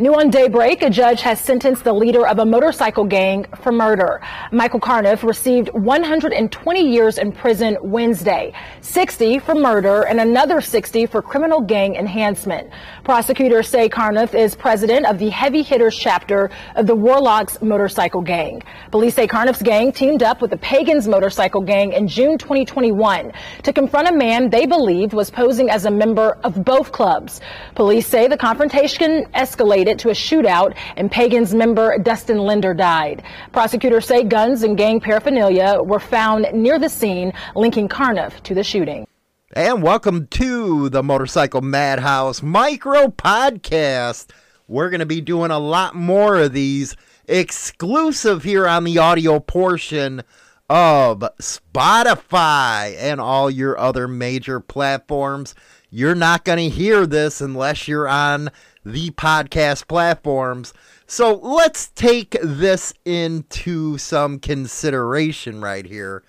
New on daybreak, a judge has sentenced the leader of a motorcycle gang for murder. Michael Karnuth received 120 years in prison Wednesday, 60 for murder and another 60 for criminal gang enhancement. Prosecutors say Karnuth is president of the heavy hitters chapter of the Warlocks motorcycle gang. Police say Karnuth's gang teamed up with the Pagans motorcycle gang in June 2021 to confront a man they believed was posing as a member of both clubs. Police say the confrontation escalated escalated to a shootout and Pagans member Dustin Lindner died. Prosecutors say guns and gang paraphernalia were found near the scene linking Karnuth to the shooting. And welcome to the Motorcycle Madhouse Micro Podcast. We're going to be doing a lot more of these exclusive here on the audio portion of Spotify and all your other major platforms. You're not going to hear this unless you're on the podcast platforms. So let's take this into some consideration right here.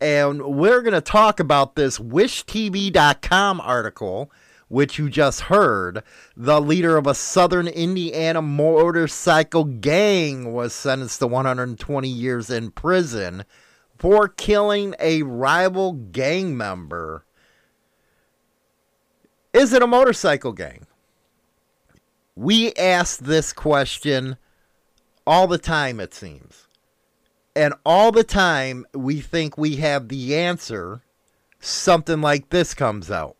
And we're going to talk about this WishTV.com article, which you just heard. The leader of a southern Indiana motorcycle gang was sentenced to 120 years in prison for killing a rival gang member. Is it a motorcycle gang? We ask this question all the time, it seems. And all the time, we think we have the answer. Something like this comes out.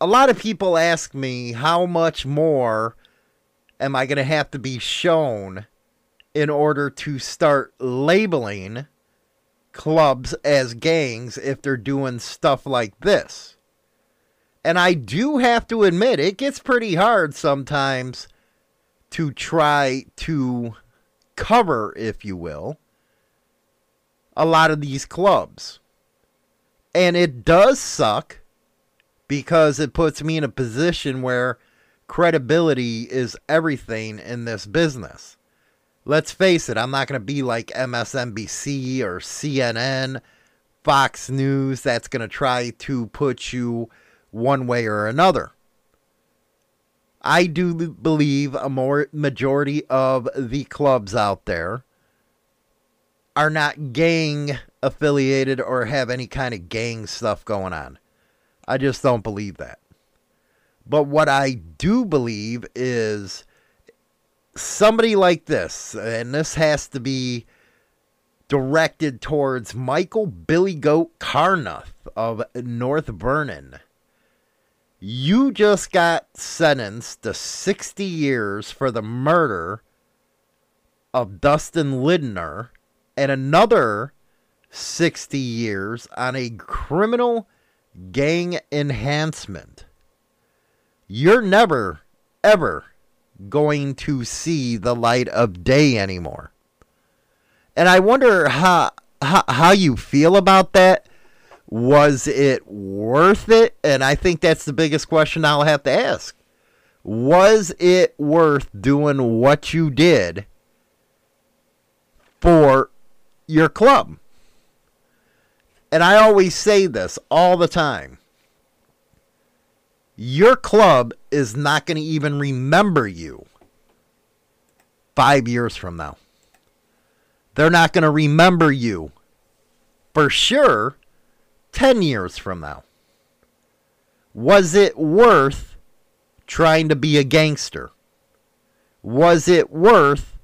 A lot of people ask me how much more am I going to have to be shown in order to start labeling clubs as gangs if they're doing stuff like this. And I do have to admit, it gets pretty hard sometimes to try to cover, if you will, a lot of these clubs. And it does suck because it puts me in a position where credibility is everything in this business. Let's face it, I'm not going to be like MSNBC or CNN, Fox News that's going to try to put you one way or another. I do believe a more majority of the clubs out there are not gang affiliated or have any kind of gang stuff going on. I just don't believe that. But what I do believe is somebody like this, and this has to be directed towards Michael Billy Goat Karnuth of North Vernon you just got sentenced to 60 years for the murder of Dustin Lindner and another 60 years on a criminal gang enhancement. You're never, ever going to see the light of day anymore. And I wonder how, how, how you feel about that was it worth it? And I think that's the biggest question I'll have to ask. Was it worth doing what you did for your club? And I always say this all the time. Your club is not going to even remember you five years from now. They're not going to remember you for sure 10 years from now? Was it worth trying to be a gangster? Was it worth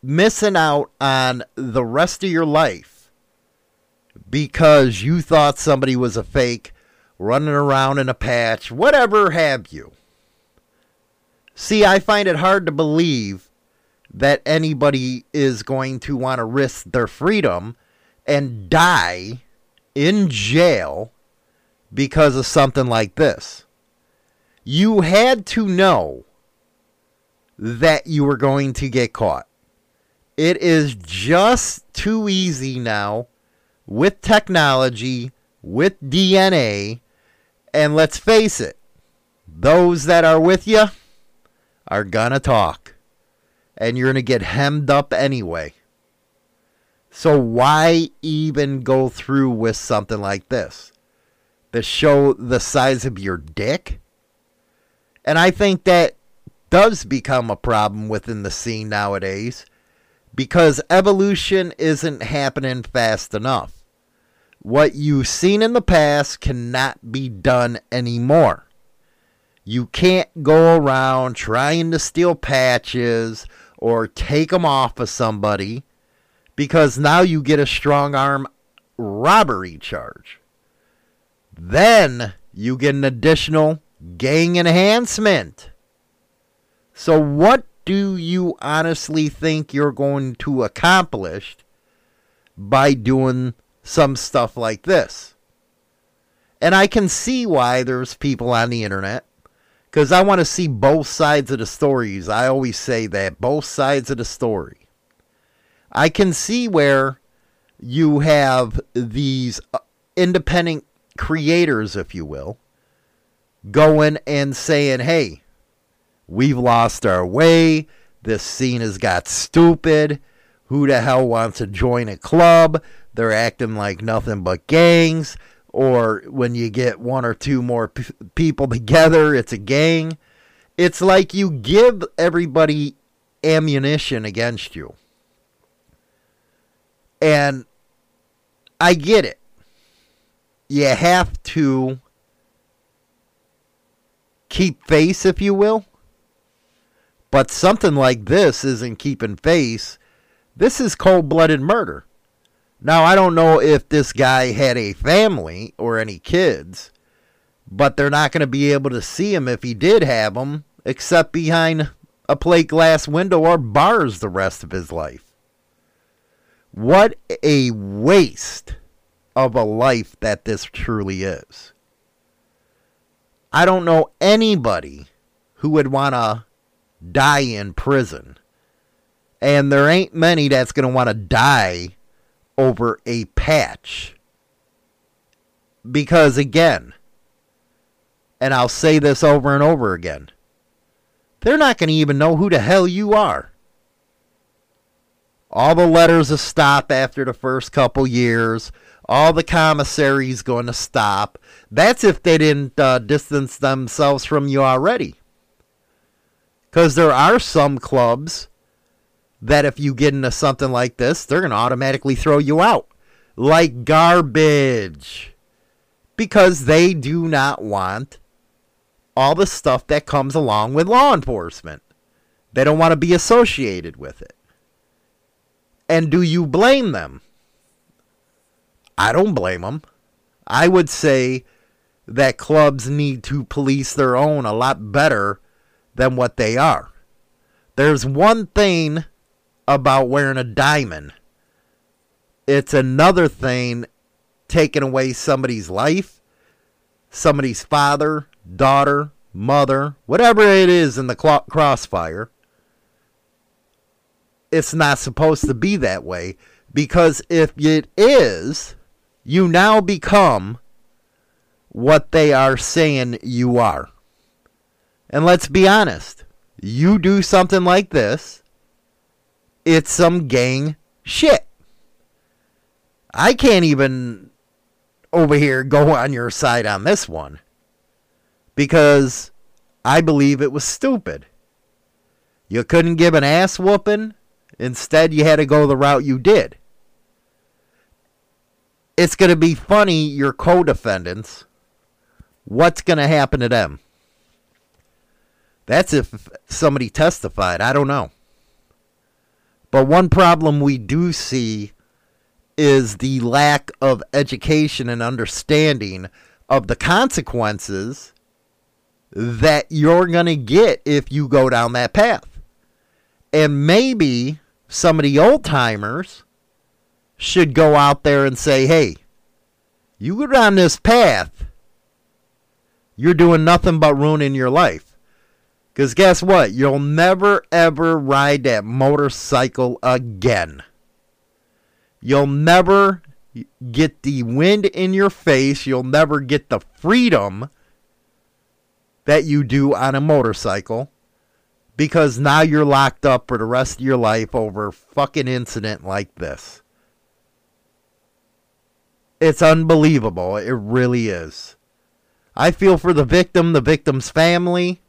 missing out on the rest of your life because you thought somebody was a fake, running around in a patch, whatever have you? See, I find it hard to believe that anybody is going to want to risk their freedom and die in jail because of something like this. You had to know that you were going to get caught. It is just too easy now with technology, with DNA, and let's face it, those that are with you are gonna talk. And you're gonna get hemmed up anyway. So why even go through with something like this? To show the size of your dick? And I think that does become a problem within the scene nowadays because evolution isn't happening fast enough. What you've seen in the past cannot be done anymore. You can't go around trying to steal patches or take them off of somebody because now you get a strong arm robbery charge. Then you get an additional gang enhancement. So, what do you honestly think you're going to accomplish by doing some stuff like this? And I can see why there's people on the internet because I want to see both sides of the stories. I always say that both sides of the story. I can see where you have these uh, independent creators, if you will, going and saying, hey, we've lost our way. This scene has got stupid. Who the hell wants to join a club? They're acting like nothing but gangs. Or when you get one or two more p- people together, it's a gang. It's like you give everybody ammunition against you. And I get it. You have to keep face, if you will. But something like this isn't keeping face. This is cold blooded murder. Now, I don't know if this guy had a family or any kids, but they're not going to be able to see him if he did have them, except behind a plate glass window or bars the rest of his life. What a waste of a life that this truly is. I don't know anybody who would want to die in prison. And there ain't many that's going to want to die over a patch. Because again, and I'll say this over and over again, they're not going to even know who the hell you are. All the letters will stop after the first couple years. All the commissaries going to stop. That's if they didn't uh, distance themselves from you already. Because there are some clubs that if you get into something like this, they're going to automatically throw you out. Like garbage. Because they do not want all the stuff that comes along with law enforcement. They don't want to be associated with it. And do you blame them? I don't blame them. I would say that clubs need to police their own a lot better than what they are. There's one thing about wearing a diamond. It's another thing taking away somebody's life, somebody's father, daughter, mother, whatever it is in the crossfire it's not supposed to be that way because if it is, you now become what they are saying you are. And let's be honest, you do something like this, it's some gang shit. I can't even over here go on your side on this one because I believe it was stupid. You couldn't give an ass whooping Instead, you had to go the route you did. It's going to be funny, your co defendants. What's going to happen to them? That's if somebody testified. I don't know. But one problem we do see is the lack of education and understanding of the consequences that you're going to get if you go down that path. And maybe some of the old timers should go out there and say, hey, you go down this path, you're doing nothing but ruining your life. Because guess what? You'll never ever ride that motorcycle again. You'll never get the wind in your face. You'll never get the freedom that you do on a motorcycle because now you're locked up for the rest of your life over a fucking incident like this. It's unbelievable. It really is. I feel for the victim, the victim's family,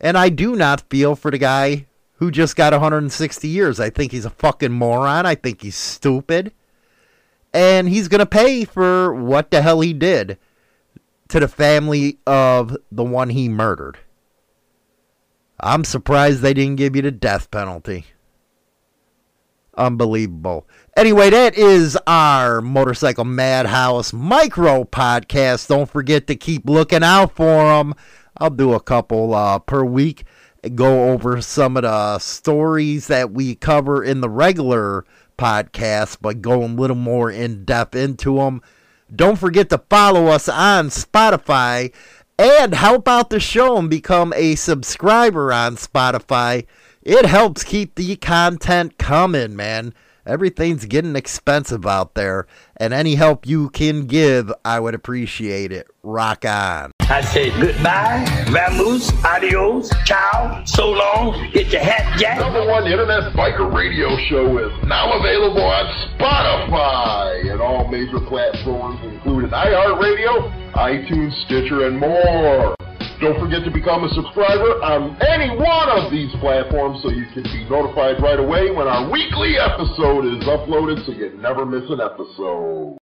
And I do not feel for the guy who just got 160 years. I think he's a fucking moron. I think he's stupid. And he's going to pay for what the hell he did to the family of the one he murdered. I'm surprised they didn't give you the death penalty. Unbelievable. Anyway, that is our Motorcycle Madhouse micro podcast. Don't forget to keep looking out for them. I'll do a couple uh, per week, go over some of the stories that we cover in the regular podcast, but go a little more in depth into them. Don't forget to follow us on Spotify and help out the show and become a subscriber on Spotify. It helps keep the content coming, man. Everything's getting expensive out there, and any help you can give, I would appreciate it. Rock on. I say goodbye, vamoose, adios, ciao, so long, get your hat jack. Number one internet biker radio show is now available on Spotify and all major platforms, including iHeartRadio, iTunes, Stitcher, and more. Don't forget to become a subscriber on any one of these platforms so you can be notified right away when our weekly episode is uploaded so you never miss an episode.